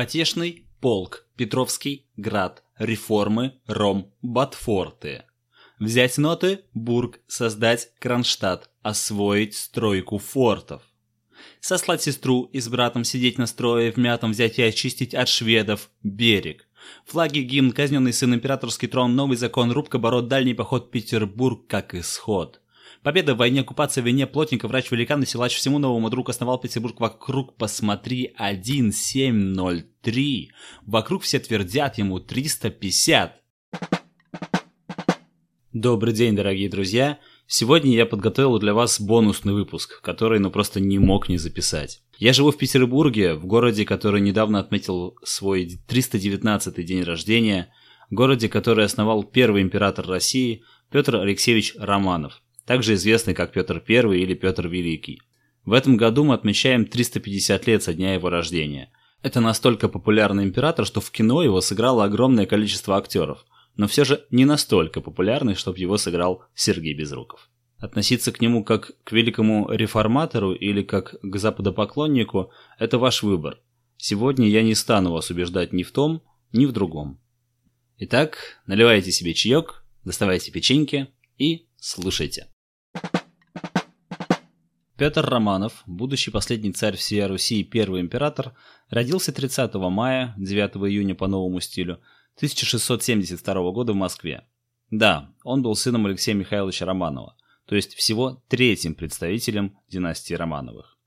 Потешный полк, Петровский, Град, реформы, Ром, Батфорты. Взять ноты, Бург, создать Кронштадт, освоить стройку фортов. Сослать сестру и с братом сидеть на строе, в мятом взять и очистить от шведов берег. Флаги, гимн, казненный сын, императорский трон, новый закон, рубка, бород, дальний поход, Петербург как исход. Победа в войне, оккупация в войне, плотник, врач, великан и силач всему новому друг основал Петербург вокруг, посмотри, 1703. Вокруг все твердят ему 350. Добрый день, дорогие друзья. Сегодня я подготовил для вас бонусный выпуск, который ну просто не мог не записать. Я живу в Петербурге, в городе, который недавно отметил свой 319 день рождения, городе, который основал первый император России Петр Алексеевич Романов также известный как Петр I или Петр Великий. В этом году мы отмечаем 350 лет со дня его рождения. Это настолько популярный император, что в кино его сыграло огромное количество актеров, но все же не настолько популярный, чтобы его сыграл Сергей Безруков. Относиться к нему как к великому реформатору или как к западопоклоннику – это ваш выбор. Сегодня я не стану вас убеждать ни в том, ни в другом. Итак, наливайте себе чаек, доставайте печеньки и слушайте. Петр Романов, будущий последний царь всей Руси и первый император, родился 30 мая, 9 июня по новому стилю, 1672 года в Москве. Да, он был сыном Алексея Михайловича Романова, то есть всего третьим представителем династии Романовых.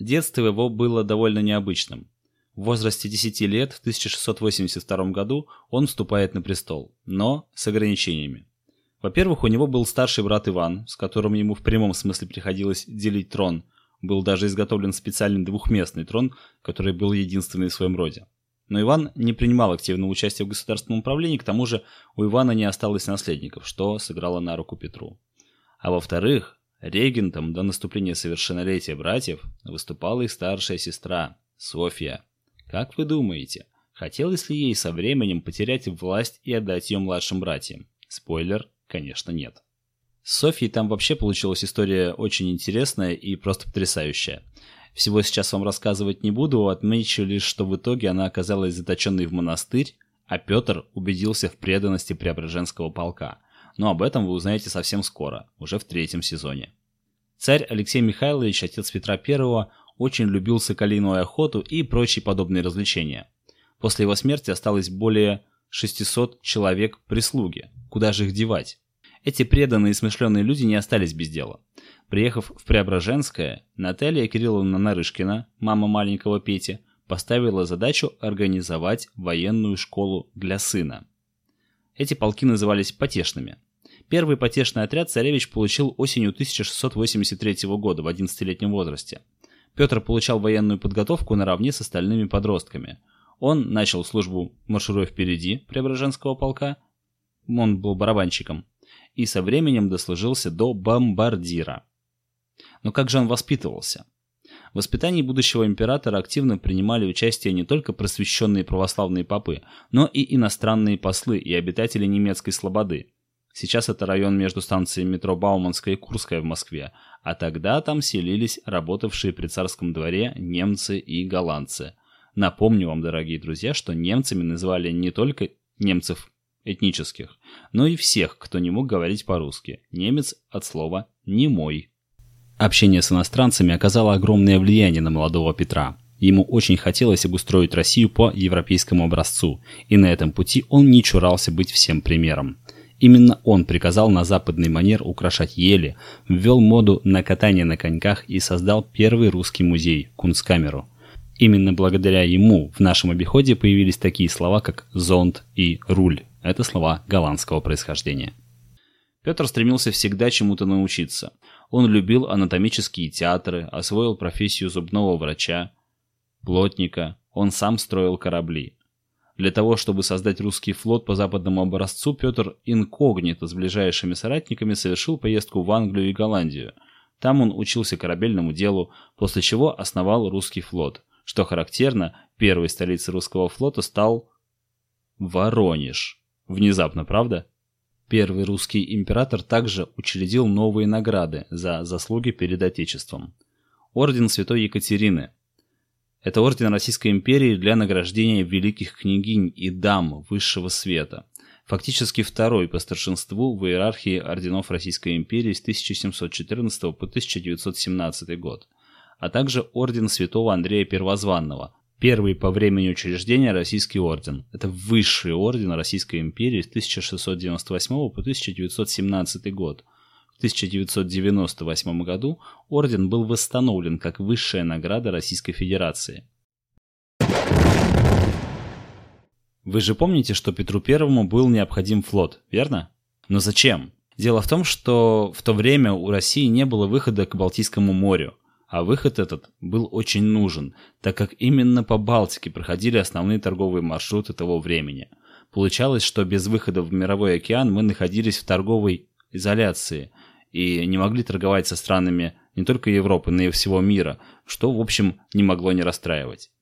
Детство его было довольно необычным. В возрасте 10 лет, в 1682 году, он вступает на престол, но с ограничениями. Во-первых, у него был старший брат Иван, с которым ему в прямом смысле приходилось делить трон. Был даже изготовлен специальный двухместный трон, который был единственный в своем роде. Но Иван не принимал активного участия в государственном управлении, к тому же у Ивана не осталось наследников, что сыграло на руку Петру. А во-вторых, регентом до наступления совершеннолетия братьев выступала их старшая сестра, Софья. Как вы думаете, хотелось ли ей со временем потерять власть и отдать ее младшим братьям? Спойлер Конечно, нет. С Софьей там вообще получилась история очень интересная и просто потрясающая. Всего сейчас вам рассказывать не буду, отмечу лишь, что в итоге она оказалась заточенной в монастырь, а Петр убедился в преданности Преображенского полка. Но об этом вы узнаете совсем скоро, уже в третьем сезоне. Царь Алексей Михайлович, отец Петра I, очень любил соколиную охоту и прочие подобные развлечения. После его смерти осталось более 600 человек прислуги. Куда же их девать? Эти преданные и смышленые люди не остались без дела. Приехав в Преображенское, Наталья Кирилловна Нарышкина, мама маленького Пети, поставила задачу организовать военную школу для сына. Эти полки назывались потешными. Первый потешный отряд царевич получил осенью 1683 года в 11-летнем возрасте. Петр получал военную подготовку наравне с остальными подростками. Он начал службу маршируя впереди Преображенского полка, он был барабанщиком, и со временем дослужился до бомбардира. Но как же он воспитывался? В воспитании будущего императора активно принимали участие не только просвещенные православные попы, но и иностранные послы и обитатели немецкой слободы. Сейчас это район между станциями метро Бауманская и Курская в Москве, а тогда там селились работавшие при царском дворе немцы и голландцы. Напомню вам, дорогие друзья, что немцами называли не только немцев этнических, но и всех, кто не мог говорить по-русски. Немец от слова «немой». Общение с иностранцами оказало огромное влияние на молодого Петра. Ему очень хотелось обустроить Россию по европейскому образцу, и на этом пути он не чурался быть всем примером. Именно он приказал на западный манер украшать ели, ввел моду на катание на коньках и создал первый русский музей – Кунсткамеру. Именно благодаря ему в нашем обиходе появились такие слова, как «зонт» и «руль». Это слова голландского происхождения. Петр стремился всегда чему-то научиться. Он любил анатомические театры, освоил профессию зубного врача, плотника, он сам строил корабли. Для того, чтобы создать русский флот по западному образцу, Петр инкогнито с ближайшими соратниками совершил поездку в Англию и Голландию. Там он учился корабельному делу, после чего основал русский флот. Что характерно, первой столицей русского флота стал Воронеж. Внезапно, правда? Первый русский император также учредил новые награды за заслуги перед Отечеством. Орден Святой Екатерины, Это орден Российской империи для награждения великих княгинь и дам высшего света. Фактически второй по старшинству в иерархии орденов Российской империи с 1714 по 1917 год, а также орден святого Андрея Первозванного, первый по времени учреждения российский орден. Это высший орден Российской империи с 1698 по 1917 год. В 1998 году орден был восстановлен как высшая награда Российской Федерации. Вы же помните, что Петру Первому был необходим флот, верно? Но зачем? Дело в том, что в то время у России не было выхода к Балтийскому морю, а выход этот был очень нужен, так как именно по Балтике проходили основные торговые маршруты того времени. Получалось, что без выхода в мировой океан мы находились в торговой изоляции и не могли торговать со странами не только Европы, но и всего мира, что, в общем, не могло не расстраивать.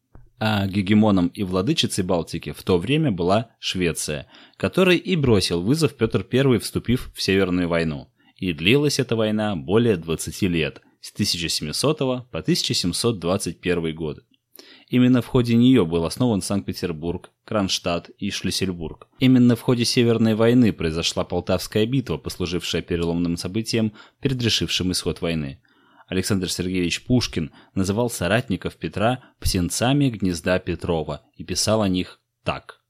А гегемоном и владычицей Балтики в то время была Швеция, которой и бросил вызов Петр I, вступив в Северную войну. И длилась эта война более 20 лет, с 1700 по 1721 годы. Именно в ходе нее был основан Санкт-Петербург, Кронштадт и Шлиссельбург. Именно в ходе Северной войны произошла Полтавская битва, послужившая переломным событием, предрешившим исход войны. Александр Сергеевич Пушкин называл соратников Петра птенцами гнезда Петрова и писал о них так.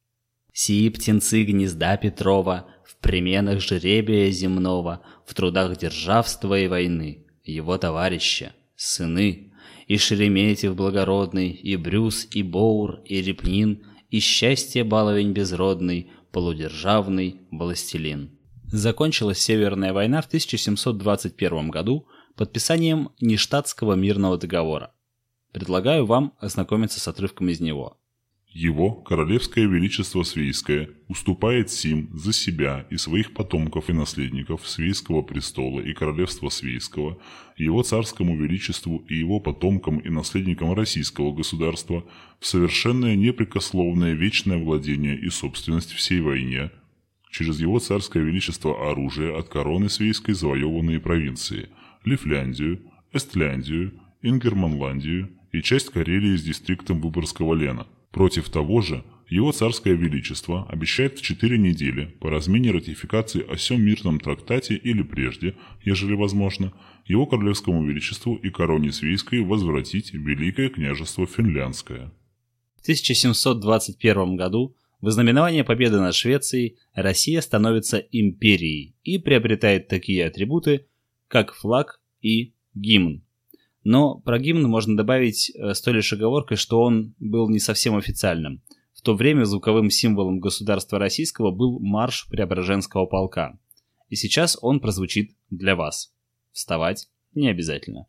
«Сии птенцы гнезда Петрова в применах жеребия земного, в трудах державства и войны, его товарища, сыны, и Шереметьев благородный, и Брюс, и Боур, и Репнин, и счастье баловень безродный, полудержавный властелин». Закончилась Северная война в 1721 году подписанием Ништадтского мирного договора. Предлагаю вам ознакомиться с отрывком из него. Его Королевское Величество Свейское уступает Сим за себя и своих потомков и наследников Свейского престола и Королевства Свейского, его Царскому Величеству и его потомкам и наследникам Российского государства в совершенное непрекословное вечное владение и собственность всей войне, через его Царское Величество оружие от короны Свейской завоеванные провинции – Лифляндию, Эстляндию, Ингерманландию и часть Карелии с дистриктом Выборгского Лена. Против того же его царское величество обещает в четыре недели по размене ратификации о всем мирном трактате или прежде, ежели возможно, его королевскому величеству и короне свейской возвратить Великое княжество Финляндское. В 1721 году в знаменование победы над Швецией Россия становится империей и приобретает такие атрибуты, как флаг и гимн. Но про гимн можно добавить э, с той лишь оговоркой, что он был не совсем официальным. В то время звуковым символом государства российского был марш Преображенского полка. И сейчас он прозвучит для вас. Вставать не обязательно.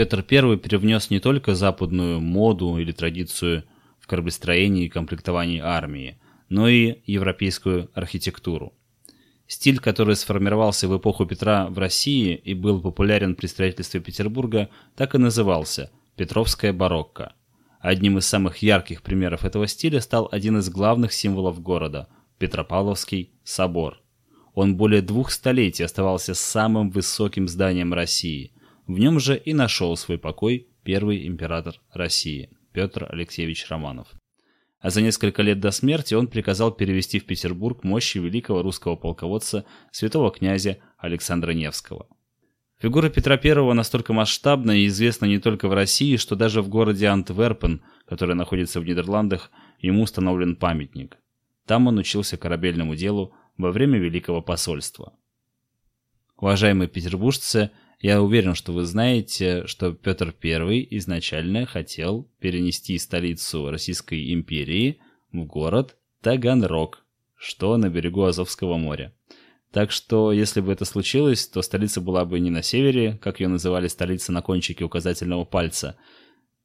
Петр I привнес не только западную моду или традицию в кораблестроении и комплектовании армии, но и европейскую архитектуру. Стиль, который сформировался в эпоху Петра в России и был популярен при строительстве Петербурга, так и назывался – Петровская барокко. Одним из самых ярких примеров этого стиля стал один из главных символов города – Петропавловский собор. Он более двух столетий оставался самым высоким зданием России – в нем же и нашел свой покой первый император России Петр Алексеевич Романов. А за несколько лет до смерти он приказал перевести в Петербург мощи великого русского полководца святого князя Александра Невского. Фигура Петра I настолько масштабна и известна не только в России, что даже в городе Антверпен, который находится в Нидерландах, ему установлен памятник. Там он учился корабельному делу во время Великого посольства. Уважаемые петербуржцы, я уверен, что вы знаете, что Петр I изначально хотел перенести столицу Российской империи в город Таганрог, что на берегу Азовского моря. Так что, если бы это случилось, то столица была бы не на севере, как ее называли столица на кончике указательного пальца,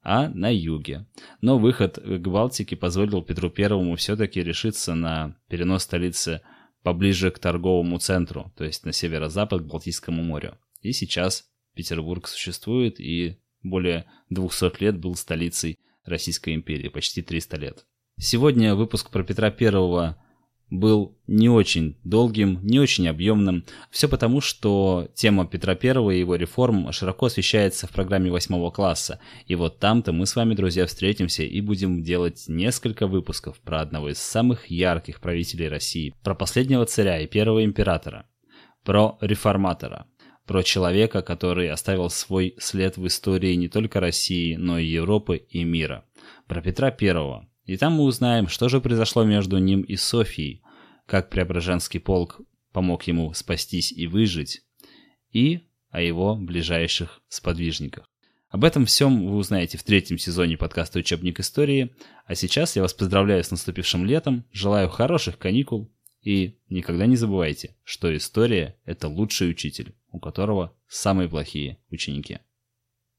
а на юге. Но выход к Балтике позволил Петру Первому все-таки решиться на перенос столицы поближе к торговому центру, то есть на северо-запад к Балтийскому морю. И сейчас Петербург существует и более 200 лет был столицей Российской империи, почти 300 лет. Сегодня выпуск про Петра Первого был не очень долгим, не очень объемным. Все потому, что тема Петра I и его реформ широко освещается в программе восьмого класса. И вот там-то мы с вами, друзья, встретимся и будем делать несколько выпусков про одного из самых ярких правителей России, про последнего царя и первого императора, про реформатора, про человека, который оставил свой след в истории не только России, но и Европы и мира, про Петра Первого, и там мы узнаем, что же произошло между ним и Софией, как Преображенский полк помог ему спастись и выжить, и о его ближайших сподвижниках. Об этом всем вы узнаете в третьем сезоне подкаста «Учебник истории», а сейчас я вас поздравляю с наступившим летом, желаю хороших каникул и никогда не забывайте, что история – это лучший учитель, у которого самые плохие ученики.